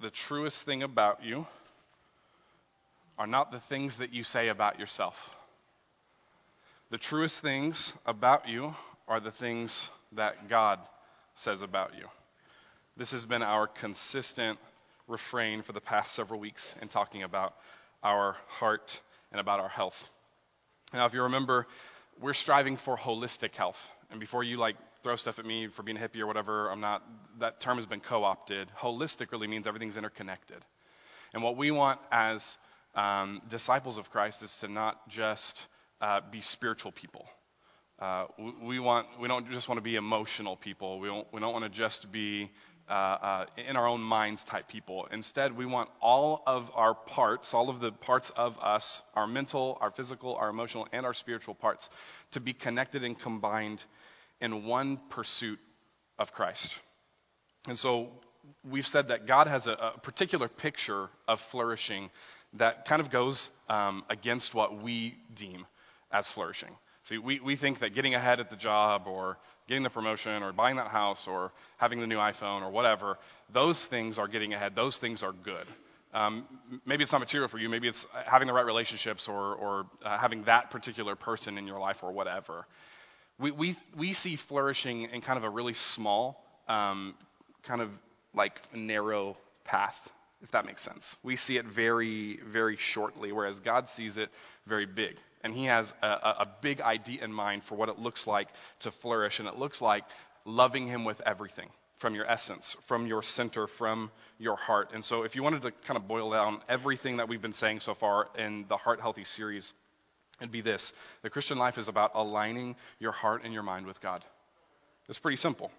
the truest thing about you are not the things that you say about yourself. The truest things about you are the things that God says about you. This has been our consistent refrain for the past several weeks in talking about our heart and about our health. Now, if you remember, we're striving for holistic health. And before you like throw stuff at me for being a hippie or whatever, I'm not, that term has been co opted. Holistic really means everything's interconnected. And what we want as um, disciples of Christ is to not just uh, be spiritual people. Uh, we, want, we don't just want to be emotional people. We don't, we don't want to just be uh, uh, in our own minds type people. Instead, we want all of our parts, all of the parts of us, our mental, our physical, our emotional, and our spiritual parts, to be connected and combined in one pursuit of Christ. And so we've said that God has a, a particular picture of flourishing that kind of goes um, against what we deem as flourishing. See, we, we think that getting ahead at the job or getting the promotion or buying that house or having the new iPhone or whatever, those things are getting ahead. Those things are good. Um, maybe it's not material for you. Maybe it's having the right relationships or, or uh, having that particular person in your life or whatever. We, we, we see flourishing in kind of a really small, um, kind of like narrow path, if that makes sense. We see it very, very shortly, whereas God sees it very big. And He has a, a big idea in mind for what it looks like to flourish, and it looks like loving Him with everything from your essence, from your center, from your heart. And so, if you wanted to kind of boil down everything that we've been saying so far in the Heart Healthy series, it'd be this the Christian life is about aligning your heart and your mind with God. It's pretty simple.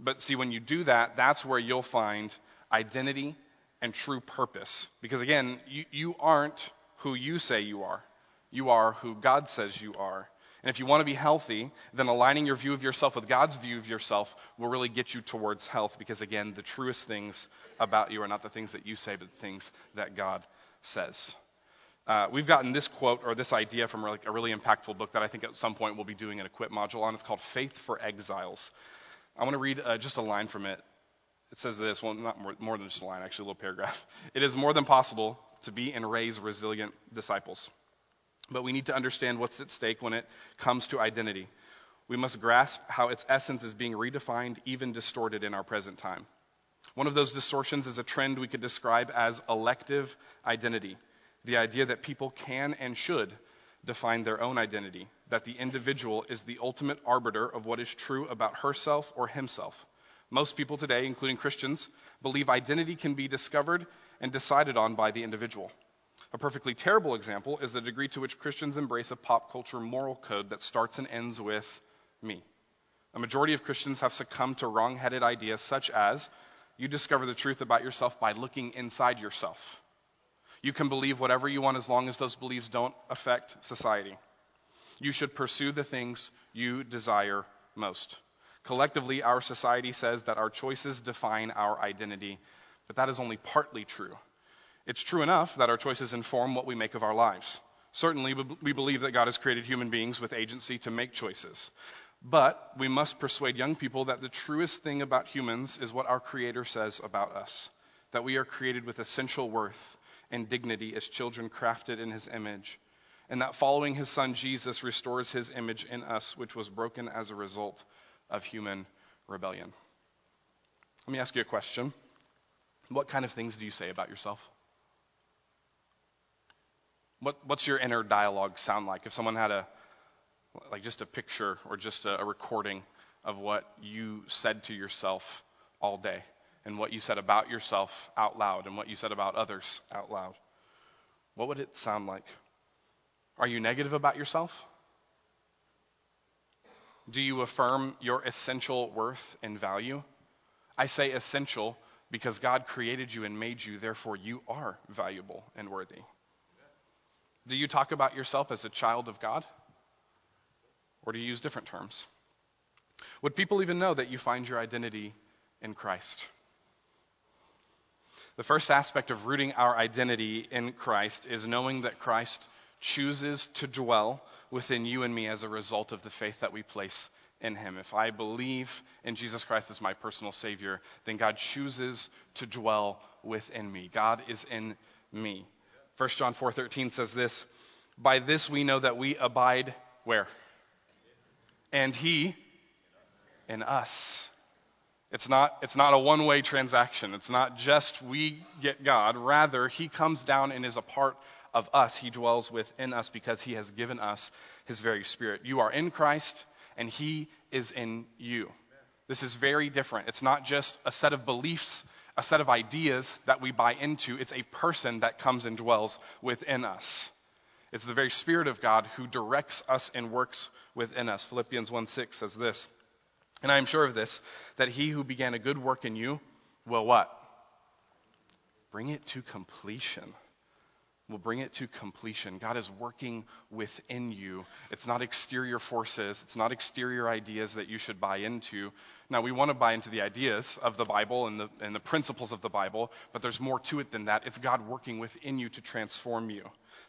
But see, when you do that, that's where you'll find identity and true purpose. Because again, you, you aren't who you say you are, you are who God says you are. And if you want to be healthy, then aligning your view of yourself with God's view of yourself will really get you towards health because, again, the truest things about you are not the things that you say, but the things that God says. Uh, we've gotten this quote or this idea from like a really impactful book that I think at some point we'll be doing an equip module on. It's called Faith for Exiles. I want to read uh, just a line from it. It says this, well, not more, more than just a line, actually, a little paragraph. It is more than possible to be and raise resilient disciples. But we need to understand what's at stake when it comes to identity. We must grasp how its essence is being redefined, even distorted in our present time. One of those distortions is a trend we could describe as elective identity the idea that people can and should define their own identity, that the individual is the ultimate arbiter of what is true about herself or himself. Most people today, including Christians, believe identity can be discovered and decided on by the individual. A perfectly terrible example is the degree to which Christians embrace a pop culture moral code that starts and ends with me. A majority of Christians have succumbed to wrong headed ideas such as you discover the truth about yourself by looking inside yourself. You can believe whatever you want as long as those beliefs don't affect society. You should pursue the things you desire most. Collectively, our society says that our choices define our identity, but that is only partly true. It's true enough that our choices inform what we make of our lives. Certainly, we believe that God has created human beings with agency to make choices. But we must persuade young people that the truest thing about humans is what our Creator says about us that we are created with essential worth and dignity as children crafted in His image, and that following His Son Jesus restores His image in us, which was broken as a result of human rebellion. Let me ask you a question. What kind of things do you say about yourself? What, what's your inner dialogue sound like? If someone had a, like just a picture or just a, a recording of what you said to yourself all day and what you said about yourself out loud and what you said about others out loud, what would it sound like? Are you negative about yourself? Do you affirm your essential worth and value? I say essential because God created you and made you, therefore, you are valuable and worthy. Do you talk about yourself as a child of God? Or do you use different terms? Would people even know that you find your identity in Christ? The first aspect of rooting our identity in Christ is knowing that Christ chooses to dwell within you and me as a result of the faith that we place in him. If I believe in Jesus Christ as my personal Savior, then God chooses to dwell within me. God is in me. 1 John 4:13 says this, "By this we know that we abide where? And he in us." It's not, it's not a one way transaction. It's not just we get God. Rather, He comes down and is a part of us. He dwells within us because He has given us His very Spirit. You are in Christ, and He is in you. This is very different. It's not just a set of beliefs, a set of ideas that we buy into, it's a person that comes and dwells within us. It's the very Spirit of God who directs us and works within us. Philippians 1 6 says this. And I am sure of this, that he who began a good work in you will what? Bring it to completion. Will bring it to completion. God is working within you. It's not exterior forces, it's not exterior ideas that you should buy into. Now, we want to buy into the ideas of the Bible and the, and the principles of the Bible, but there's more to it than that. It's God working within you to transform you.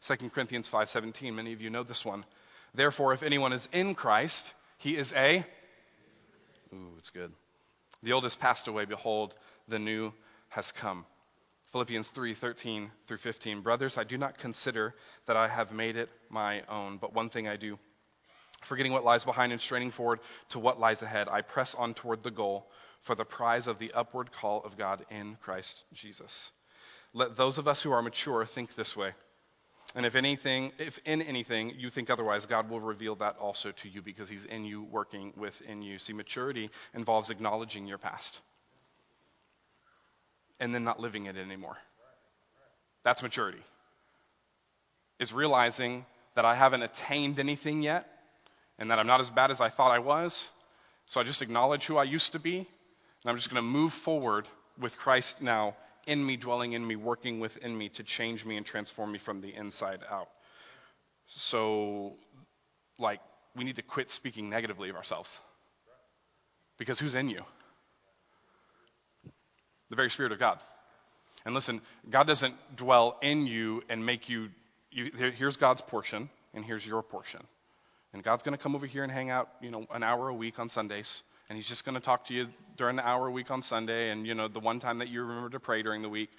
2 Corinthians 5:17, many of you know this one. Therefore, if anyone is in Christ, he is a Ooh, it's good. The old has passed away, behold, the new has come. Philippians 3 13 through 15. Brothers, I do not consider that I have made it my own, but one thing I do. Forgetting what lies behind and straining forward to what lies ahead, I press on toward the goal for the prize of the upward call of God in Christ Jesus. Let those of us who are mature think this way. And if anything, if in anything you think otherwise, God will reveal that also to you because He's in you, working within you. See, maturity involves acknowledging your past and then not living it anymore. That's maturity. Is realizing that I haven't attained anything yet and that I'm not as bad as I thought I was. So I just acknowledge who I used to be, and I'm just going to move forward with Christ now in me, dwelling in me, working within me to change me and transform me from the inside out. So, like, we need to quit speaking negatively of ourselves. Because who's in you? The very Spirit of God. And listen, God doesn't dwell in you and make you, you here's God's portion, and here's your portion. And God's going to come over here and hang out, you know, an hour a week on Sundays and he's just going to talk to you during the hour a week on Sunday and you know the one time that you remember to pray during the week.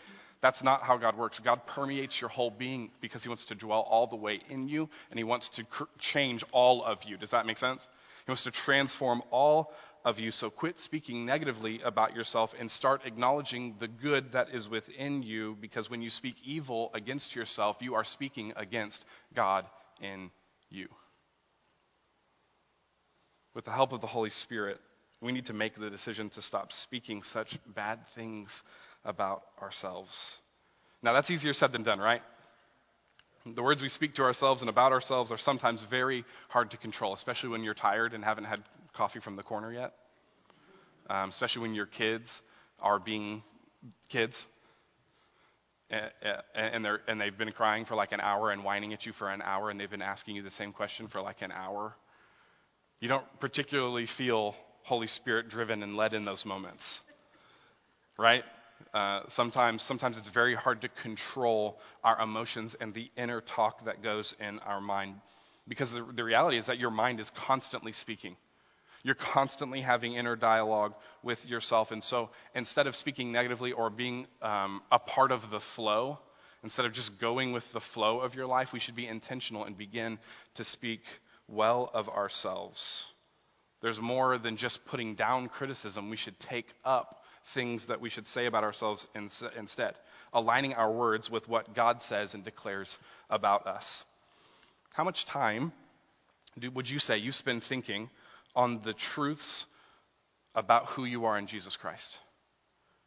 That's not how God works. God permeates your whole being because he wants to dwell all the way in you and he wants to cr- change all of you. Does that make sense? He wants to transform all of you. So quit speaking negatively about yourself and start acknowledging the good that is within you because when you speak evil against yourself, you are speaking against God in you. With the help of the Holy Spirit, we need to make the decision to stop speaking such bad things about ourselves. Now, that's easier said than done, right? The words we speak to ourselves and about ourselves are sometimes very hard to control, especially when you're tired and haven't had coffee from the corner yet. Um, especially when your kids are being kids and, they're, and they've been crying for like an hour and whining at you for an hour and they've been asking you the same question for like an hour. You don't particularly feel Holy Spirit driven and led in those moments. Right? Uh, sometimes, sometimes it's very hard to control our emotions and the inner talk that goes in our mind. Because the, the reality is that your mind is constantly speaking. You're constantly having inner dialogue with yourself. And so instead of speaking negatively or being um, a part of the flow, instead of just going with the flow of your life, we should be intentional and begin to speak well of ourselves. There's more than just putting down criticism. We should take up things that we should say about ourselves instead, aligning our words with what God says and declares about us. How much time do, would you say you spend thinking on the truths about who you are in Jesus Christ?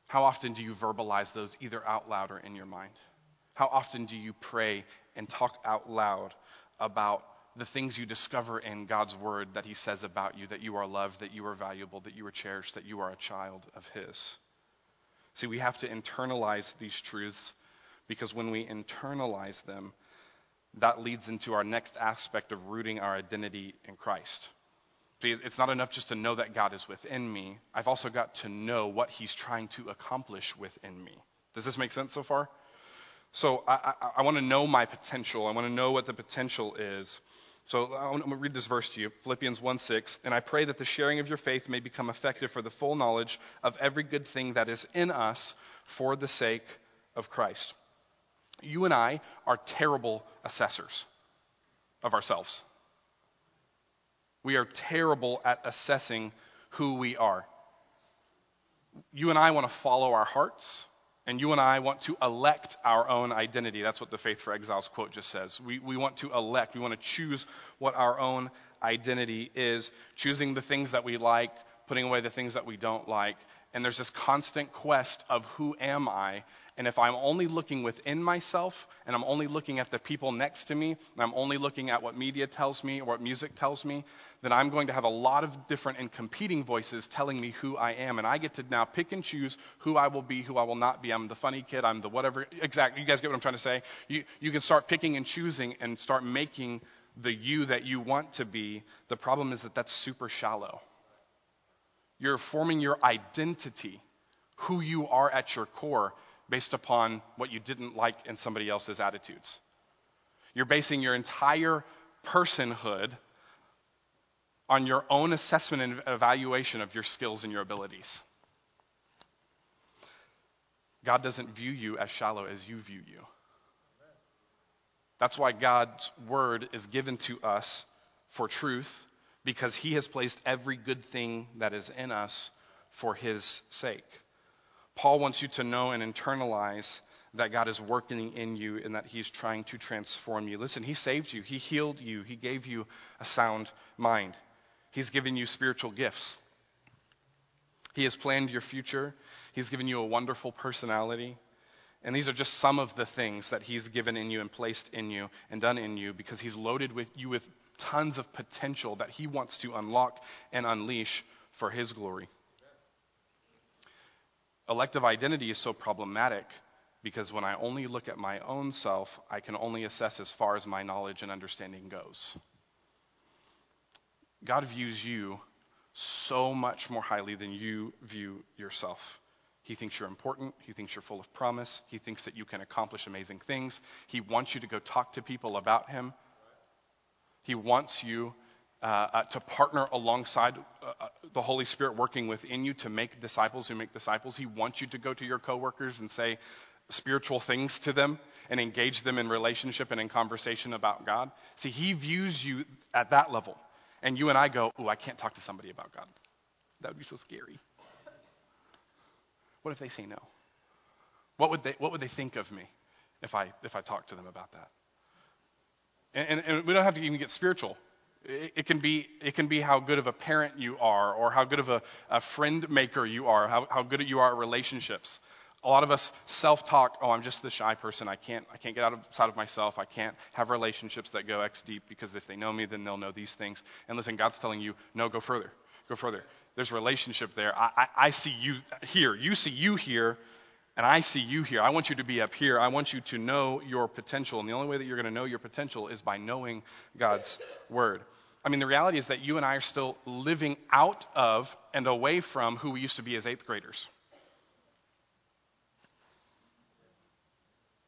How often do you verbalize those either out loud or in your mind? How often do you pray and talk out loud about the things you discover in God's word that He says about you that you are loved, that you are valuable, that you are cherished, that you are a child of His. See, we have to internalize these truths because when we internalize them, that leads into our next aspect of rooting our identity in Christ. See, it's not enough just to know that God is within me. I've also got to know what He's trying to accomplish within me. Does this make sense so far? So I, I, I want to know my potential. I want to know what the potential is So I'm going to read this verse to you Philemon 1:6. And I pray that the sharing of your faith may become effective for the full knowledge of every good thing that is in us for the sake of Christ. You and I are terrible assessors of ourselves. We are terrible at assessing who we are. You and I want to follow our hearts, and you and I want to elect our own identity. That's what the Faith for Exiles quote just says. We, we want to elect, we want to choose what our own identity is, choosing the things that we like, putting away the things that we don't like. And there's this constant quest of who am I? And if I'm only looking within myself and I'm only looking at the people next to me and I'm only looking at what media tells me or what music tells me, then I'm going to have a lot of different and competing voices telling me who I am. And I get to now pick and choose who I will be, who I will not be. I'm the funny kid, I'm the whatever. Exactly. You guys get what I'm trying to say? You, you can start picking and choosing and start making the you that you want to be. The problem is that that's super shallow. You're forming your identity, who you are at your core based upon what you didn't like in somebody else's attitudes. You're basing your entire personhood on your own assessment and evaluation of your skills and your abilities. God doesn't view you as shallow as you view you. That's why God's word is given to us for truth, because he has placed every good thing that is in us for his sake. Paul wants you to know and internalize that God is working in you and that He's trying to transform you. Listen, He saved you, He healed you, He gave you a sound mind, He's given you spiritual gifts. He has planned your future, He's given you a wonderful personality. And these are just some of the things that He's given in you and placed in you and done in you because He's loaded with you with tons of potential that He wants to unlock and unleash for His glory elective identity is so problematic because when I only look at my own self, I can only assess as far as my knowledge and understanding goes. God views you so much more highly than you view yourself. He thinks you're important. He thinks you're full of promise. He thinks that you can accomplish amazing things. He wants you to go talk to people about Him. He wants you uh, uh, to partner alongside uh, uh, the Holy Spirit working within you to make disciples who make disciples. He wants you to go to your coworkers and say spiritual things to them and engage them in relationship and in conversation about God. See, He views you at that level. And you and I go, oh, I can't talk to somebody about God. That would be so scary. What if they say no? What would they, what would they think of me if I, if I talk to them about that? And, and, and we don't have to even get spiritual. It can, be, it can be how good of a parent you are, or how good of a, a friend maker you are, how, how good you are at relationships. A lot of us self talk, oh, I'm just the shy person. I can't, I can't get outside of myself. I can't have relationships that go X deep because if they know me, then they'll know these things. And listen, God's telling you, no, go further. Go further. There's a relationship there. I, I, I see you here. You see you here, and I see you here. I want you to be up here. I want you to know your potential. And the only way that you're going to know your potential is by knowing God's word. I mean, the reality is that you and I are still living out of and away from who we used to be as eighth graders.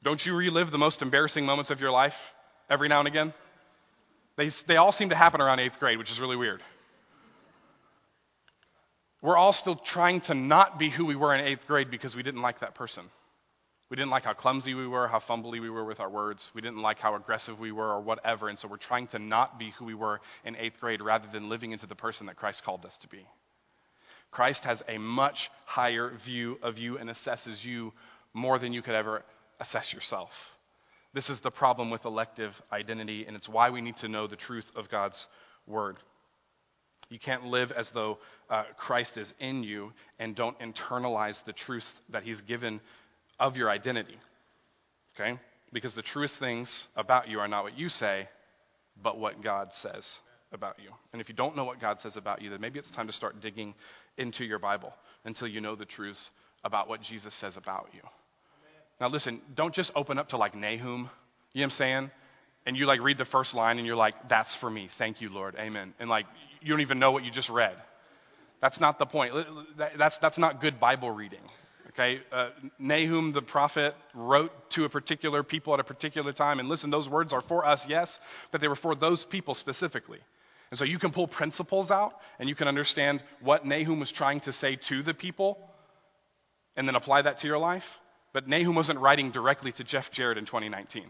Don't you relive the most embarrassing moments of your life every now and again? They, they all seem to happen around eighth grade, which is really weird. We're all still trying to not be who we were in eighth grade because we didn't like that person. We didn't like how clumsy we were, how fumbly we were with our words. We didn't like how aggressive we were or whatever. And so we're trying to not be who we were in eighth grade rather than living into the person that Christ called us to be. Christ has a much higher view of you and assesses you more than you could ever assess yourself. This is the problem with elective identity, and it's why we need to know the truth of God's word. You can't live as though uh, Christ is in you and don't internalize the truth that He's given of your identity. Okay? Because the truest things about you are not what you say, but what God says about you. And if you don't know what God says about you, then maybe it's time to start digging into your Bible until you know the truths about what Jesus says about you. Now, listen, don't just open up to like Nahum, you know what I'm saying? And you like read the first line and you're like, that's for me. Thank you, Lord. Amen. And like, you don't even know what you just read. That's not the point. That's, that's not good Bible reading Okay, uh, Nahum the prophet wrote to a particular people at a particular time, and listen, those words are for us, yes, but they were for those people specifically. And so you can pull principles out, and you can understand what Nahum was trying to say to the people, and then apply that to your life. But Nahum wasn't writing directly to Jeff Jarrett in 2019.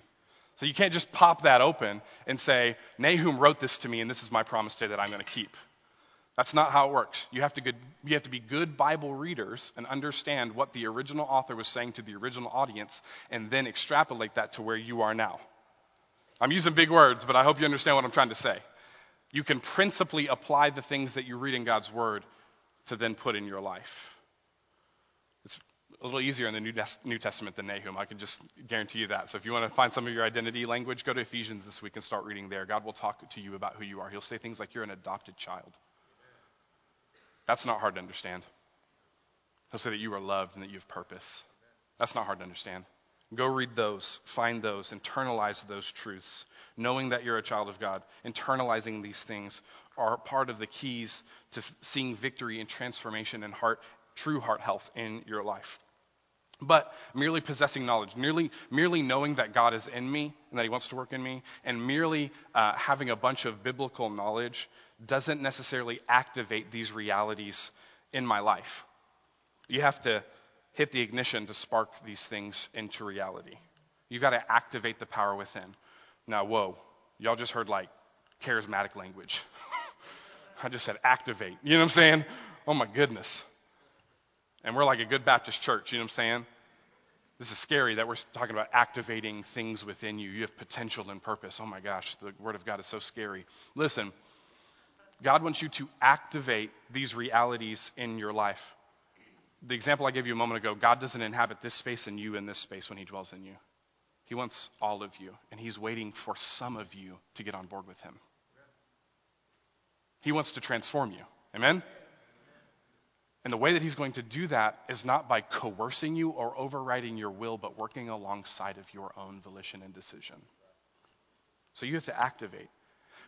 So you can't just pop that open and say, Nahum wrote this to me, and this is my promise today that I'm going to keep. That's not how it works. You have, to good, you have to be good Bible readers and understand what the original author was saying to the original audience and then extrapolate that to where you are now. I'm using big words, but I hope you understand what I'm trying to say. You can principally apply the things that you read in God's Word to then put in your life. It's a little easier in the New Testament than Nahum. I can just guarantee you that. So if you want to find some of your identity language, go to Ephesians this week and start reading there. God will talk to you about who you are. He'll say things like, You're an adopted child. That's not hard to understand. He'll say that you are loved and that you have purpose. That's not hard to understand. Go read those, find those, internalize those truths. Knowing that you're a child of God, internalizing these things are part of the keys to seeing victory and transformation and heart, true heart health in your life. But merely possessing knowledge, merely, merely knowing that God is in me and that He wants to work in me, and merely uh, having a bunch of biblical knowledge doesn't necessarily activate these realities in my life. You have to hit the ignition to spark these things into reality. You've got to activate the power within. Now, whoa, y'all just heard like charismatic language. I just said activate. You know what I'm saying? Oh my goodness. And we're like a good Baptist church, you know what I'm saying? This is scary that we're talking about activating things within you. You have potential and purpose. Oh my gosh, the Word of God is so scary. Listen, God wants you to activate these realities in your life. The example I gave you a moment ago God doesn't inhabit this space and you in this space when He dwells in you. He wants all of you, and He's waiting for some of you to get on board with Him. He wants to transform you. Amen? And the way that He's going to do that is not by coercing you or overriding your will, but working alongside of your own volition and decision. So you have to activate.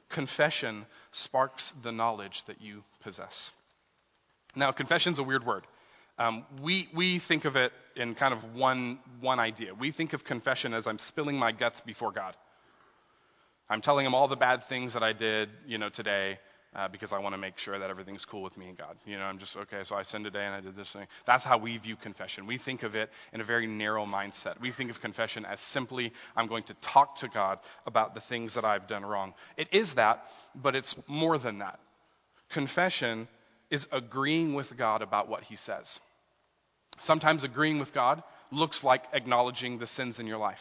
Confession sparks the knowledge that you possess. Now, confession's a weird word. Um, we, we think of it in kind of one, one idea. We think of confession as I'm spilling my guts before God. I'm telling him all the bad things that I did, you know, today, uh, because I want to make sure that everything's cool with me and God. You know, I'm just, okay, so I sinned today and I did this thing. That's how we view confession. We think of it in a very narrow mindset. We think of confession as simply, I'm going to talk to God about the things that I've done wrong. It is that, but it's more than that. Confession is agreeing with God about what He says. Sometimes agreeing with God looks like acknowledging the sins in your life.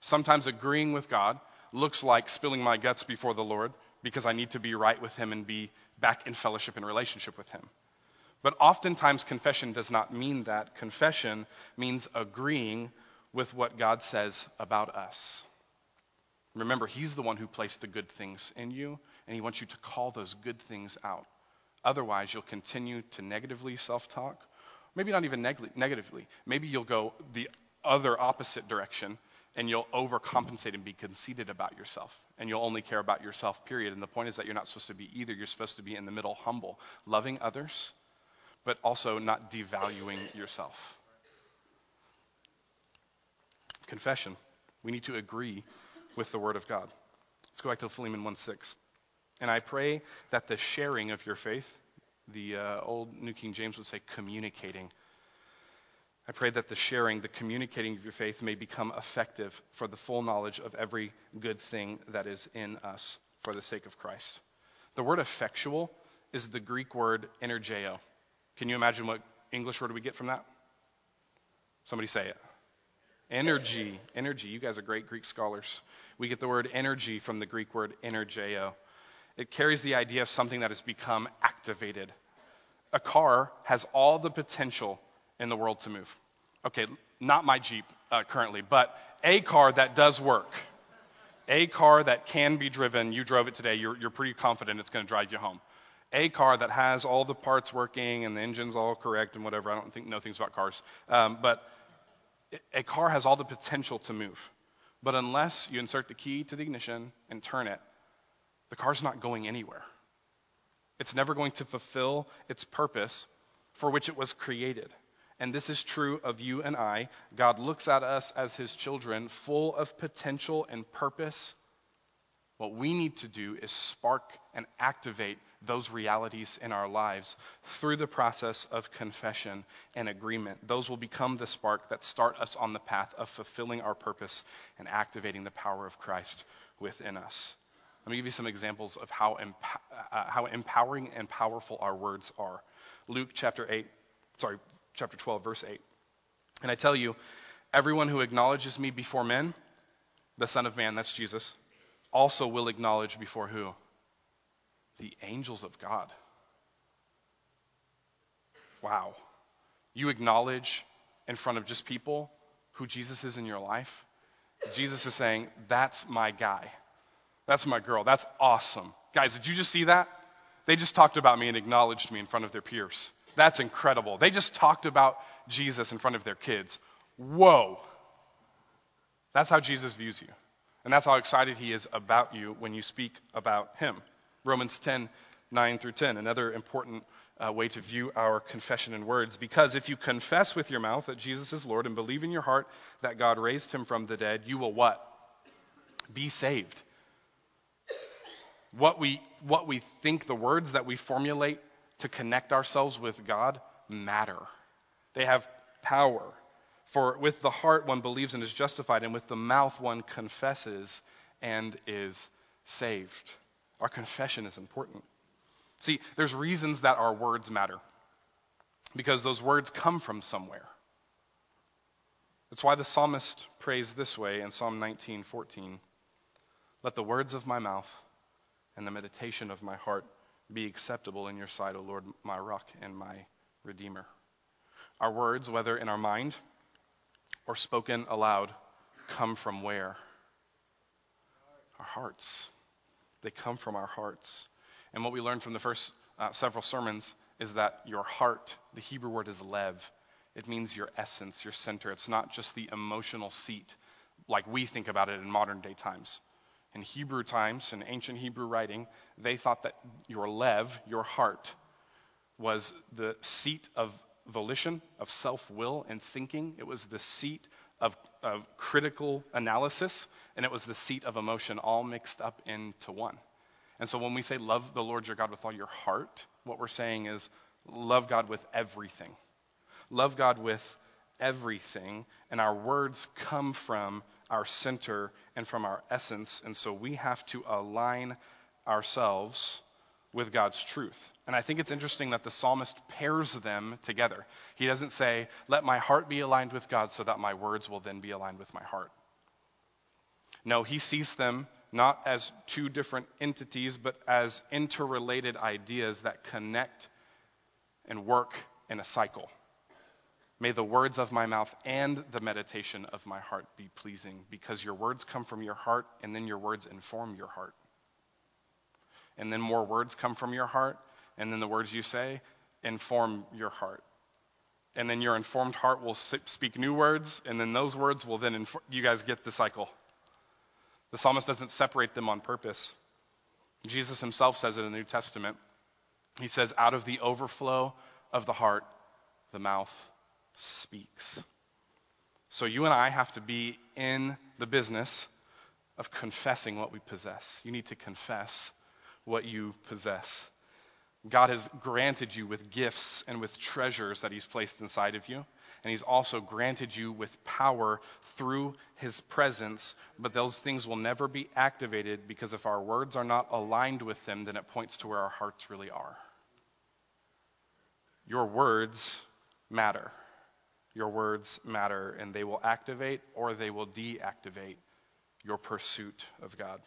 Sometimes agreeing with God looks like spilling my guts before the Lord because I need to be right with Him and be back in fellowship and relationship with Him. But oftentimes, confession does not mean that. Confession means agreeing with what God says about us. Remember, He's the one who placed the good things in you, and He wants you to call those good things out. Otherwise, you'll continue to negatively self talk, maybe not even neg- negatively. Maybe you'll go the other opposite direction and you'll overcompensate and be conceited about yourself. And you'll only care about yourself, period. And the point is that you're not supposed to be either. You're supposed to be in the middle, humble, loving others, but also not devaluing yourself. Confession. We need to agree with the Word of God. Let's go back to Philemon 1 6. And I pray that the sharing of your faith, the uh, old New King James would say communicating, I pray that the sharing, the communicating of your faith may become effective for the full knowledge of every good thing that is in us for the sake of Christ. The word effectual is the Greek word energeo. Can you imagine what English word we get from that? Somebody say it. Energy. Energy. You guys are great Greek scholars. We get the word energy from the Greek word energeo. It carries the idea of something that has become activated. A car has all the potential in the world to move. Okay, not my Jeep uh, currently, but a car that does work. A car that can be driven. You drove it today. You're, you're pretty confident it's going to drive you home. A car that has all the parts working and the engine's all correct and whatever. I don't think know things about cars, um, but a car has all the potential to move. But unless you insert the key to the ignition and turn it, the car's not going anywhere. It's never going to fulfill its purpose for which it was created. And this is true of you and I, God looks at us as his children, full of potential and purpose. What we need to do is spark and activate those realities in our lives through the process of confession and agreement. Those will become the spark that start us on the path of fulfilling our purpose and activating the power of Christ within us. Let me give you some examples of how, emp- uh, how empowering and powerful our words are. Luke chapter 8, sorry, chapter 12, verse 8. And I tell you, everyone who acknowledges me before men, the Son of Man, that's Jesus, also will acknowledge before who? The angels of God. Wow. You acknowledge in front of just people who Jesus is in your life. Jesus is saying, That's my guy. That's my girl. That's awesome. Guys, did you just see that? They just talked about me and acknowledged me in front of their peers. That's incredible. They just talked about Jesus in front of their kids. Whoa. That's how Jesus views you. And that's how excited he is about you when you speak about him. Romans 10 9 through 10, another important uh, way to view our confession in words. Because if you confess with your mouth that Jesus is Lord and believe in your heart that God raised him from the dead, you will what? Be saved. What we, what we think, the words that we formulate to connect ourselves with God matter. They have power. For with the heart one believes and is justified, and with the mouth one confesses and is saved. Our confession is important. See, there's reasons that our words matter. Because those words come from somewhere. That's why the psalmist prays this way in Psalm 19:14. Let the words of my mouth and the meditation of my heart be acceptable in your sight, O Lord, my rock and my redeemer. Our words, whether in our mind or spoken aloud, come from where? Our hearts. They come from our hearts. And what we learned from the first uh, several sermons is that your heart, the Hebrew word is lev. It means your essence, your center. It's not just the emotional seat like we think about it in modern day times. In Hebrew times, in ancient Hebrew writing, they thought that your lev, your heart, was the seat of volition, of self will and thinking. It was the seat of, of critical analysis, and it was the seat of emotion all mixed up into one. And so when we say love the Lord your God with all your heart, what we're saying is love God with everything. Love God with everything, and our words come from our center and from our essence. And so we have to align ourselves with God's truth. And I think it's interesting that the psalmist pairs them together. He doesn't say, Let my heart be aligned with God so that my words will then be aligned with my heart. No, he sees them not as two different entities, but as interrelated ideas that connect and work in a cycle. May the words of my mouth and the meditation of my heart be pleasing, because your words come from your heart, and then your words inform your heart. And then more words come from your heart, and then the words you say inform your heart. And then your informed heart will speak new words, and then those words will then inform. You guys get the cycle. The psalmist doesn't separate them on purpose. Jesus himself says it in the New Testament. He says, Out of the overflow of the heart, the mouth speaks. So you and I have to be in the business of confessing what we possess. You need to confess what you possess. God has granted you with gifts and with treasures that He's placed inside of you. And He's also granted you with power through His presence. But those things will never be activated because if our words are not aligned with them, then it points to where our hearts really are. Your words matter. Your words matter, and they will activate or they will deactivate your pursuit of God.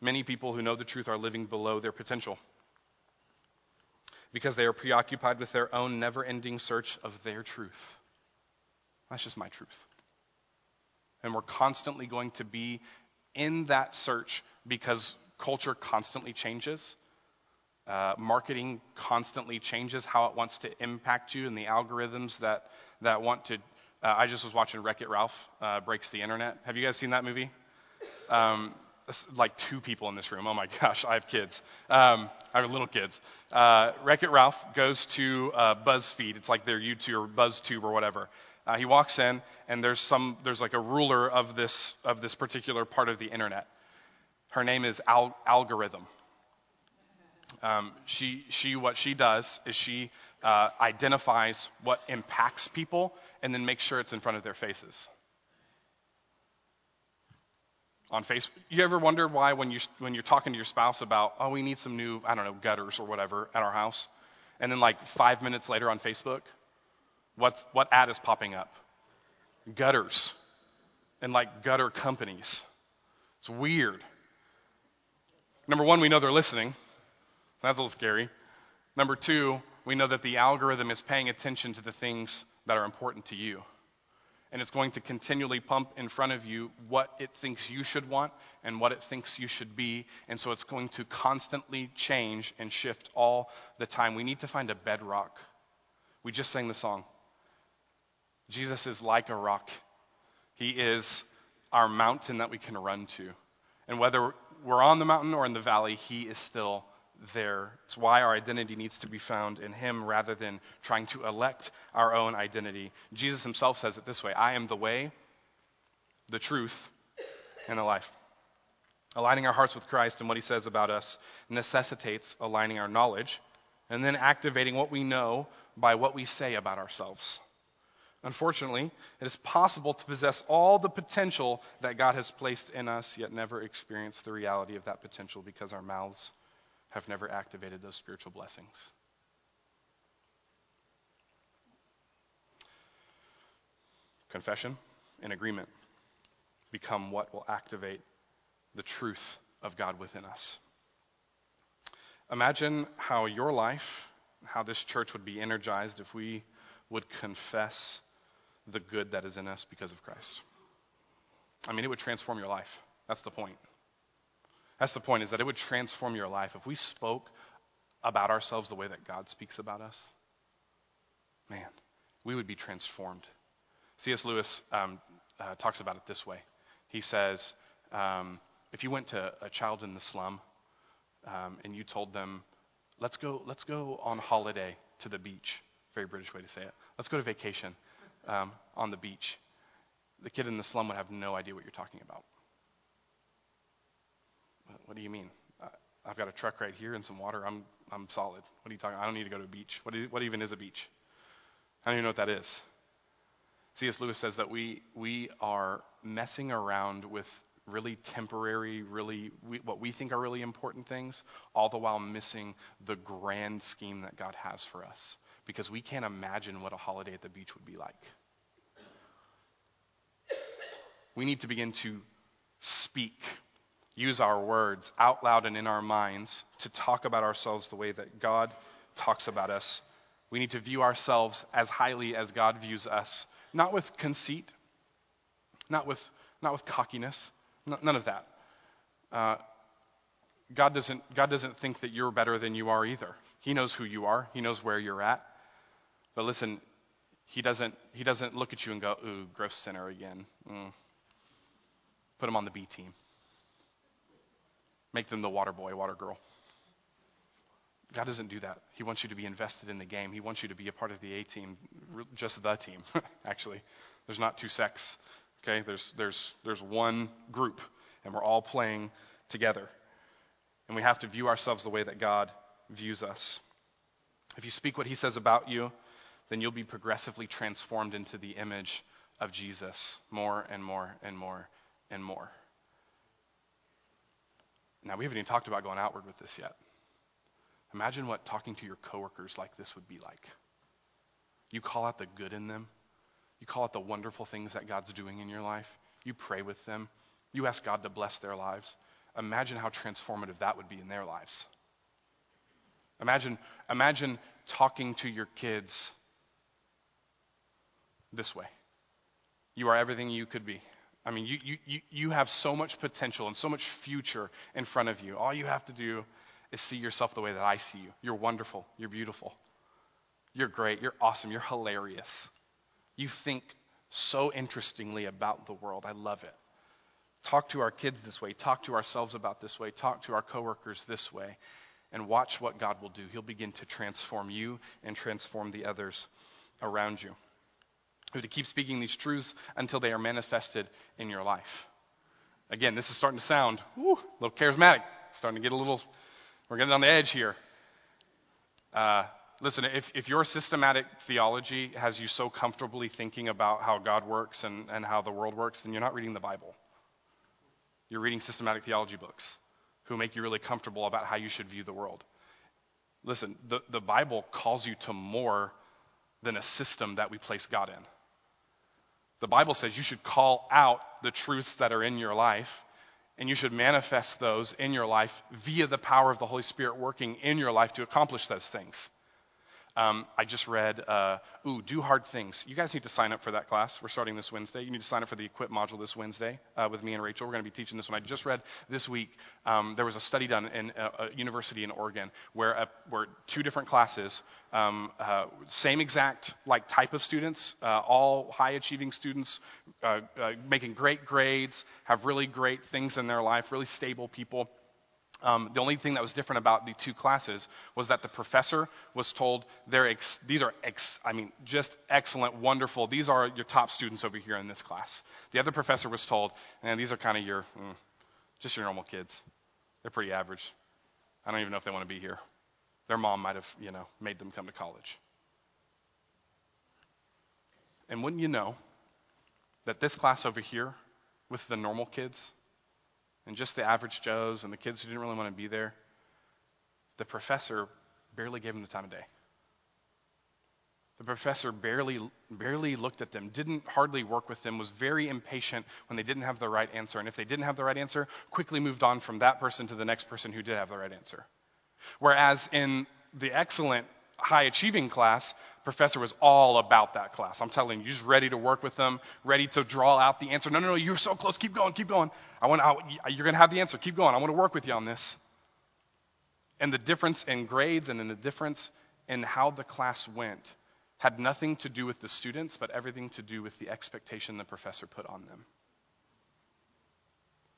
Many people who know the truth are living below their potential because they are preoccupied with their own never ending search of their truth. That's just my truth. And we're constantly going to be in that search because culture constantly changes. Uh, marketing constantly changes how it wants to impact you and the algorithms that, that want to. Uh, I just was watching Wreck It Ralph uh, Breaks the Internet. Have you guys seen that movie? Um, like two people in this room. Oh my gosh, I have kids. Um, I have little kids. Uh, Wreck It Ralph goes to uh, BuzzFeed. It's like their YouTube or BuzzTube or whatever. Uh, he walks in, and there's some there's like a ruler of this of this particular part of the internet. Her name is Al- Algorithm. Um, she she what she does is she uh, identifies what impacts people and then makes sure it's in front of their faces on Facebook. You ever wonder why when you when you're talking to your spouse about oh we need some new I don't know gutters or whatever at our house, and then like five minutes later on Facebook, what what ad is popping up? Gutters, and like gutter companies. It's weird. Number one, we know they're listening. That's a little scary. Number two, we know that the algorithm is paying attention to the things that are important to you and it's going to continually pump in front of you what it thinks you should want and what it thinks you should be. And so it's going to constantly change and shift all the time. We need to find a bedrock. We just sang the song. Jesus is like a rock, He is our mountain that we can run to. And whether we're on the mountain or in the valley, He is still there. It's why our identity needs to be found in Him rather than trying to elect our own identity. Jesus Himself says it this way I am the way, the truth, and the life. Aligning our hearts with Christ and what He says about us necessitates aligning our knowledge and then activating what we know by what we say about ourselves. Unfortunately, it is possible to possess all the potential that God has placed in us, yet never experience the reality of that potential because our mouths have never activated those spiritual blessings. Confession and agreement become what will activate the truth of God within us. Imagine how your life, how this church would be energized if we would confess the good that is in us because of Christ. I mean, it would transform your life. That's the point. That's the point, is that it would transform your life. If we spoke about ourselves the way that God speaks about us, man, we would be transformed. C.S. Lewis um, uh, talks about it this way. He says, um, if you went to a child in the slum um, and you told them, let's go, let's go on holiday to the beach, very British way to say it, let's go to vacation um, on the beach, the kid in the slum would have no idea what you're talking about. What do you mean? I've got a truck right here and some water. I'm, I'm solid. What are you talking I don't need to go to a beach. What, is, what even is a beach? I don't even know what that is. C.S. Lewis says that we, we are messing around with really temporary, really we, what we think are really important things, all the while missing the grand scheme that God has for us. Because we can't imagine what a holiday at the beach would be like. We need to begin to speak use our words out loud and in our minds to talk about ourselves the way that God talks about us. We need to view ourselves as highly as God views us, not with conceit, not with, not with cockiness, none of that. Uh, God, doesn't, God doesn't think that you're better than you are either. He knows who you are, He knows where you're at. But listen, He doesn't, he doesn't look at you and go, ooh, gross sinner again. Mm. Put him on the B team. Make them the water boy, water girl. God doesn't do that. He wants you to be invested in the game. He wants you to be a part of the A team, just the team, actually. There's not two sects, okay? There's, there's, there's one group, and we're all playing together. And we have to view ourselves the way that God views us. If you speak what He says about you, then you'll be progressively transformed into the image of Jesus more and more and more and more. Now, we haven't even talked about going outward with this yet. Imagine what talking to your coworkers like this would be like. You call out the good in them, you call out the wonderful things that God's doing in your life, you pray with them, you ask God to bless their lives. Imagine how transformative that would be in their lives. Imagine, imagine talking to your kids this way. You are everything you could be. I mean, you, you, you have so much potential and so much future in front of you. All you have to do is see yourself the way that I see you. You're wonderful. You're beautiful. You're great. You're awesome. You're hilarious. You think so interestingly about the world. I love it. talk to our kids this way, talk to ourselves about this way, talk to our coworkers this way, and watch what God will do. He'll begin to transform you and transform the others around you. We have to keep speaking these truths until they are manifested in your life. Again, this is starting to sound whew, a little charismatic. starting to get a little, we're getting on the edge here. Uh, listen, if, if your systematic theology has you so comfortably thinking about how God works and, and how the world works, then you're not reading the Bible. You're reading systematic theology books who make you really comfortable about how you should view the world. Listen, the, the Bible calls you to more than a system that we place God in. The Bible says you should call out the truths that are in your life and you should manifest those in your life via the power of the Holy Spirit working in your life to accomplish those things. Um, I just read, uh, ooh, do hard things. You guys need to sign up for that class. We're starting this Wednesday. You need to sign up for the Equip module this Wednesday uh, with me and Rachel. We're going to be teaching this one. I just read this week. Um, there was a study done in a, a university in Oregon where, a, where two different classes, um, uh, same exact like type of students, uh, all high achieving students, uh, uh, making great grades, have really great things in their life, really stable people um, the only thing that was different about the two classes was that the professor was told they're ex- these are ex- I mean just excellent, wonderful. These are your top students over here in this class. The other professor was told, and these are kind of your mm, just your normal kids. They're pretty average. I don't even know if they want to be here. Their mom might have you know made them come to college. And wouldn't you know that this class over here with the normal kids and just the average Joes and the kids who didn't really want to be there, the professor barely gave them the time of day. The professor barely, barely looked at them, didn't hardly work with them, was very impatient when they didn't have the right answer. And if they didn't have the right answer, quickly moved on from that person to the next person who did have the right answer. Whereas in the excellent high achieving class, professor was all about that class. I'm telling you, just ready to work with them, ready to draw out the answer. No, no, no, you're so close. Keep going, keep going. I want, I, you're going to have the answer. Keep going. I want to work with you on this. And the difference in grades and in the difference in how the class went had nothing to do with the students, but everything to do with the expectation the professor put on them.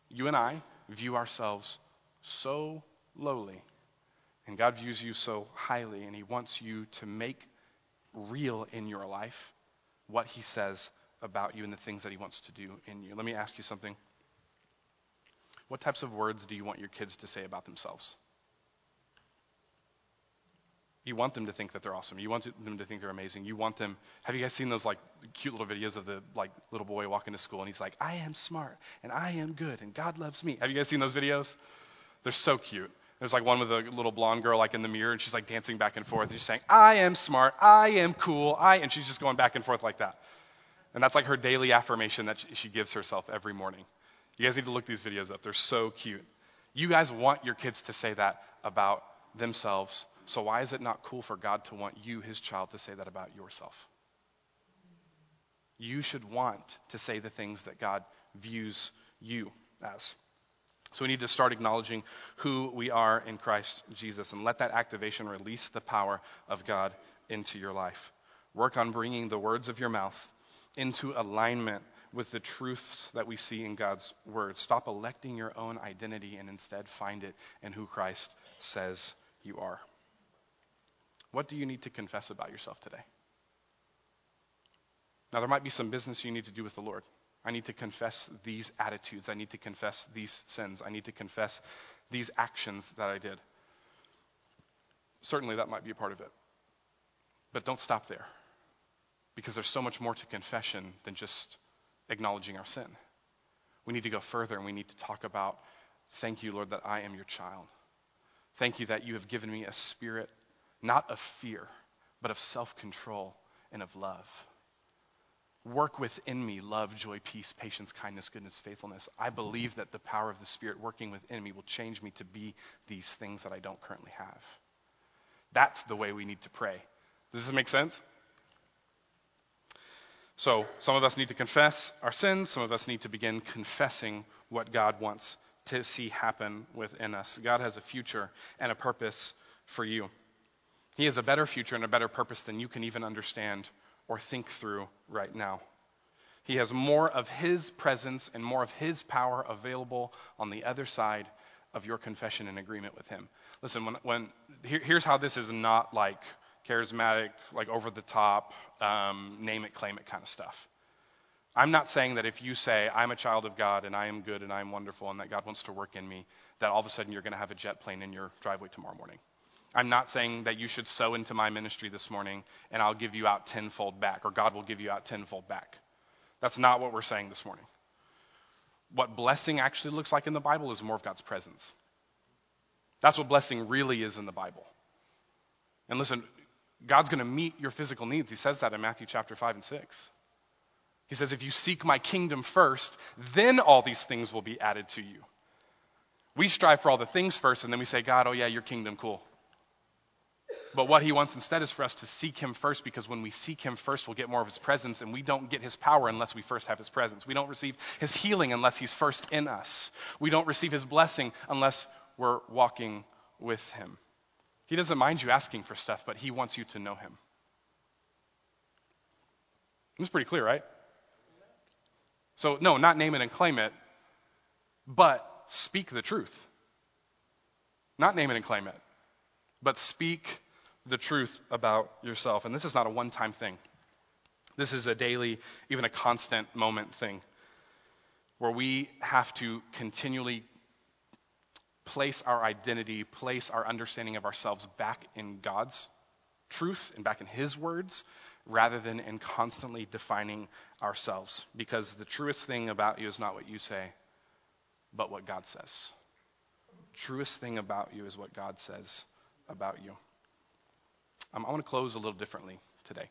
You and I view ourselves so lowly and God views you so highly, and He wants you to make real in your life what He says about you and the things that He wants to do in you. Let me ask you something. What types of words do you want your kids to say about themselves? You want them to think that they're awesome. You want them to think they're amazing. You want them. Have you guys seen those like cute little videos of the like little boy walking to school and he's like, "I am smart and I am good and God loves me." Have you guys seen those videos? They're so cute. There's like one with a little blonde girl like in the mirror, and she's like dancing back and forth. And she's saying, "I am smart. I am cool. I," and she's just going back and forth like that. And that's like her daily affirmation that she gives herself every morning. You guys need to look these videos up. They're so cute. You guys want your kids to say that about themselves. So why is it not cool for God to want you, his child, to say that about yourself? You should want to say the things that God views you as. So we need to start acknowledging who we are in Christ Jesus and let that activation release the power of God into your life. Work on bringing the words of your mouth into alignment with the truths that we see in God's word. Stop electing your own identity and instead find it in who Christ says you are. What do you need to confess about yourself today? Now, there might be some business you need to do with the Lord. I need to confess these attitudes. I need to confess these sins. I need to confess these actions that I did. Certainly, that might be a part of it. But don't stop there. Because there's so much more to confession than just acknowledging our sin. We need to go further and we need to talk about thank you, Lord, that I am your child. Thank you that you have given me a spirit, not of fear, but of self control and of love. Work within me love, joy, peace, patience, kindness, goodness, faithfulness. I believe that the power of the Spirit working within me will change me to be these things that I don't currently have. That's the way we need to pray. Does this make sense? So, some of us need to confess our sins. Some of us need to begin confessing what God wants to see happen within us. God has a future and a purpose for you. He has a better future and a better purpose than you can even understand or think through right now. He has more of His presence and more of His power available on the other side of your confession and agreement with Him. Listen, when, when here, here's how this is not like charismatic, like over the top, um, name it, claim it kind of stuff. I'm not saying that if you say, I'm a child of God and I am good and I am wonderful and that God wants to work in me, that all of a sudden you're going to have a jet plane in your driveway tomorrow morning. I'm not saying that you should sow into my ministry this morning and I'll give you out tenfold back or God will give you out tenfold back. That's not what we're saying this morning. What blessing actually looks like in the Bible is more of God's presence. That's what blessing really is in the Bible. And listen, God's going to meet your physical needs. He says that in Matthew chapter 5 and 6. He says, If you seek my kingdom first, then all these things will be added to you. We strive for all the things first, and then we say, God, oh yeah, your kingdom, cool. But what he wants instead is for us to seek him first because when we seek him first, we'll get more of his presence, and we don't get his power unless we first have his presence. We don't receive his healing unless he's first in us. We don't receive his blessing unless we're walking with him. He doesn't mind you asking for stuff, but he wants you to know him. This is pretty clear, right? So, no, not name it and claim it, but speak the truth. Not name it and claim it, but speak the truth about yourself. And this is not a one time thing, this is a daily, even a constant moment thing where we have to continually place our identity, place our understanding of ourselves back in God's truth and back in His words rather than in constantly defining ourselves. Because the truest thing about you is not what you say, but what God says. Truest thing about you is what God says about you. Um, I want to close a little differently today.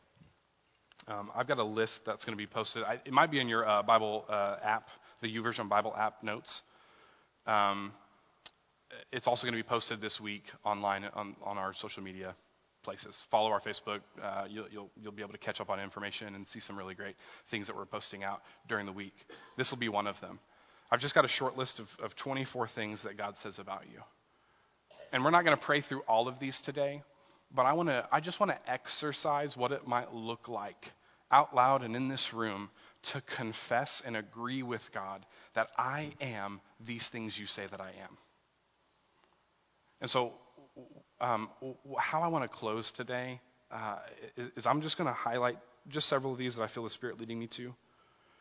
Um, I've got a list that's going to be posted. I, it might be in your uh, Bible uh, app, the YouVersion Bible app notes. Um, it's also going to be posted this week online on, on our social media places. Follow our Facebook. Uh, you'll, you'll, you'll be able to catch up on information and see some really great things that we're posting out during the week. This will be one of them. I've just got a short list of, of 24 things that God says about you. And we're not going to pray through all of these today, but I, wanna, I just want to exercise what it might look like out loud and in this room to confess and agree with God that I am these things you say that I am. And so, um, how I want to close today uh, is I'm just going to highlight just several of these that I feel the Spirit leading me to.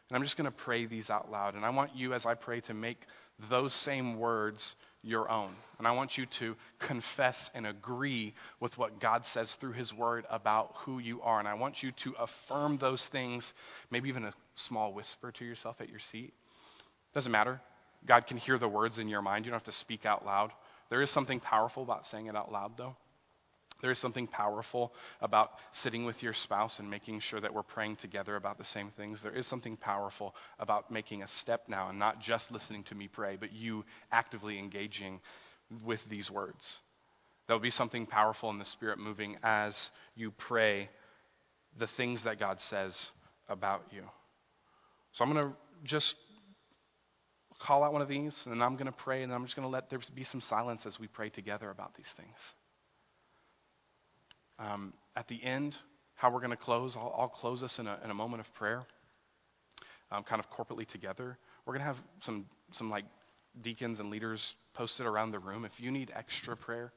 And I'm just going to pray these out loud. And I want you, as I pray, to make those same words your own. And I want you to confess and agree with what God says through His Word about who you are. And I want you to affirm those things, maybe even a small whisper to yourself at your seat. Doesn't matter. God can hear the words in your mind. You don't have to speak out loud. There is something powerful about saying it out loud, though. There is something powerful about sitting with your spouse and making sure that we're praying together about the same things. There is something powerful about making a step now and not just listening to me pray, but you actively engaging with these words. There'll be something powerful in the Spirit moving as you pray the things that God says about you. So I'm going to just call out one of these, and I'm going to pray, and I'm just going to let there be some silence as we pray together about these things. Um, at the end, how we're going to close, I'll, I'll, close us in a, in a moment of prayer, um, kind of corporately together. We're going to have some, some like deacons and leaders posted around the room. If you need extra prayer,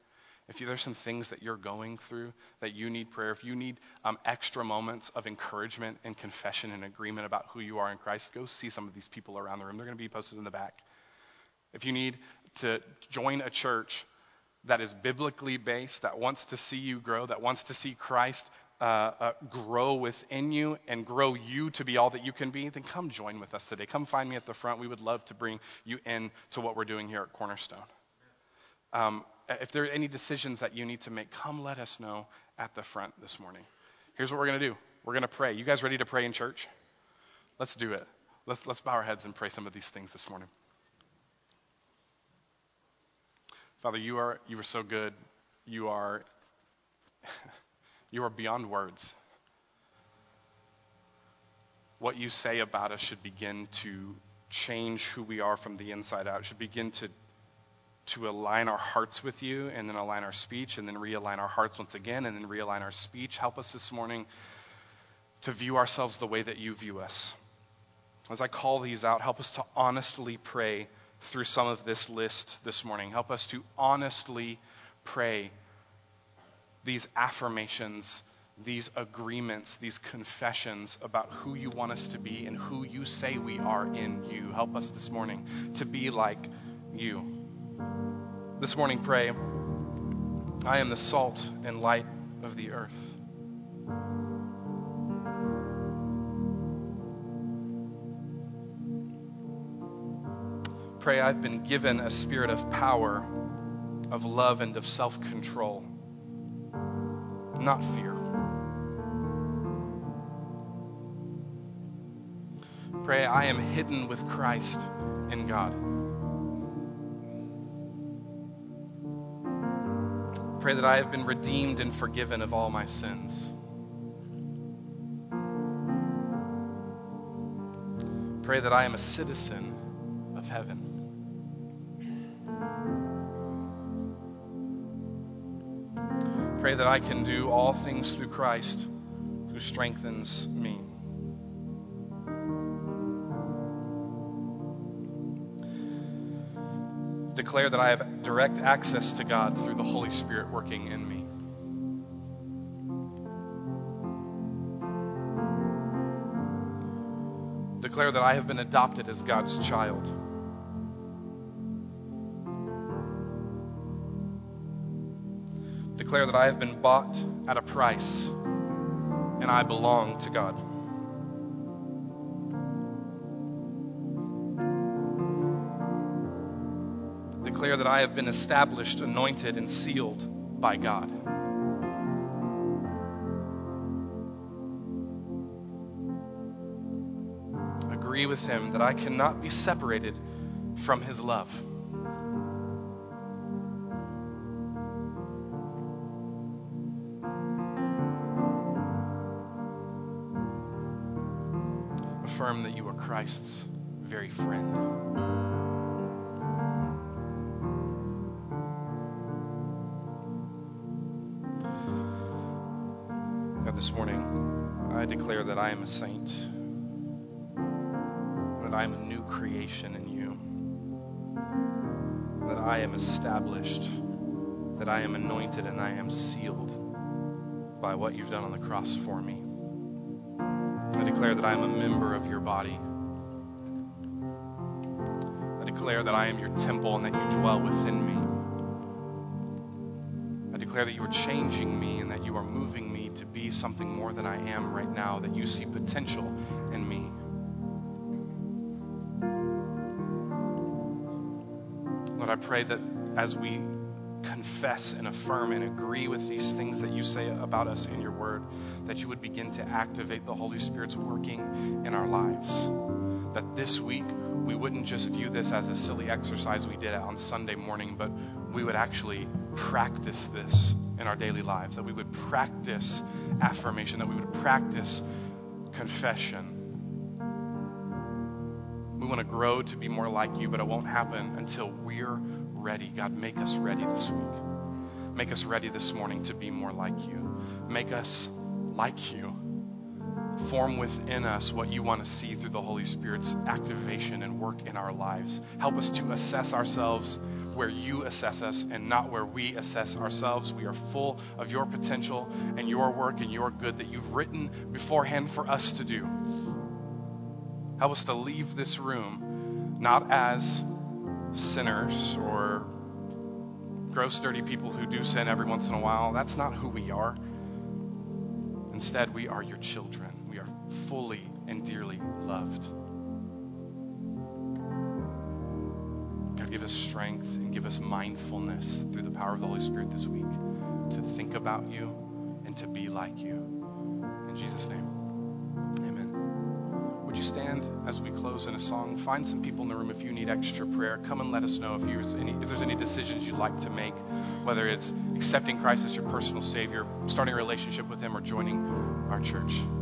if you, there's some things that you're going through that you need prayer, if you need um, extra moments of encouragement and confession and agreement about who you are in Christ, go see some of these people around the room. They're going to be posted in the back. If you need to join a church that is biblically based, that wants to see you grow, that wants to see Christ uh, uh, grow within you and grow you to be all that you can be, then come join with us today. Come find me at the front. We would love to bring you in to what we're doing here at Cornerstone. Um, if there are any decisions that you need to make, come let us know at the front this morning. Here's what we're going to do we're going to pray. You guys ready to pray in church? Let's do it. Let's, let's bow our heads and pray some of these things this morning. Father, you are, you are so good. You are, you are beyond words. What you say about us should begin to change who we are from the inside out. Should begin to, to align our hearts with you and then align our speech and then realign our hearts once again and then realign our speech. Help us this morning to view ourselves the way that you view us. as I call these out, help us to honestly pray through some of this list this morning. Help us to honestly pray these affirmations, these agreements, these confessions about who you want us to be and who you say we are in you. Help us this morning to be like you. This morning, pray, I am the salt and light of the earth. Pray, I've been given a spirit of power, of love, and of self control, not fear. Pray, I am hidden with Christ in God. Pray that I have been redeemed and forgiven of all my sins. Pray that I am a citizen of heaven. Pray that I can do all things through Christ who strengthens me. Declare that I have direct access to God through the Holy Spirit working in me. Declare that I have been adopted as God's child. Declare that I have been bought at a price and I belong to God. Declare that I have been established, anointed, and sealed by God. Agree with Him that I cannot be separated from His love. Affirm that you are Christ's very friend. This morning, I declare that I am a saint, that I am a new creation in you, that I am established, that I am anointed, and I am sealed by what you've done on the cross for me declare that I am a member of your body. I declare that I am your temple and that you dwell within me. I declare that you are changing me and that you are moving me to be something more than I am right now, that you see potential in me. Lord, I pray that as we confess and affirm and agree with these things that you say about us in your word, that you would begin to activate the Holy Spirit's working in our lives. That this week we wouldn't just view this as a silly exercise we did on Sunday morning, but we would actually practice this in our daily lives. That we would practice affirmation, that we would practice confession. We want to grow to be more like you, but it won't happen until we're ready. God, make us ready this week. Make us ready this morning to be more like you. Make us like you. Form within us what you want to see through the Holy Spirit's activation and work in our lives. Help us to assess ourselves where you assess us and not where we assess ourselves. We are full of your potential and your work and your good that you've written beforehand for us to do. Help us to leave this room not as sinners or gross, dirty people who do sin every once in a while. That's not who we are. Instead, we are your children. We are fully and dearly loved. God, give us strength and give us mindfulness through the power of the Holy Spirit this week to think about you and to be like you. In Jesus' name, amen. Would you stand as we close in a song? Find some people in the room if you need extra prayer. Come and let us know if, if there's any decisions you'd like to make whether it's accepting Christ as your personal Savior, starting a relationship with Him, or joining our church.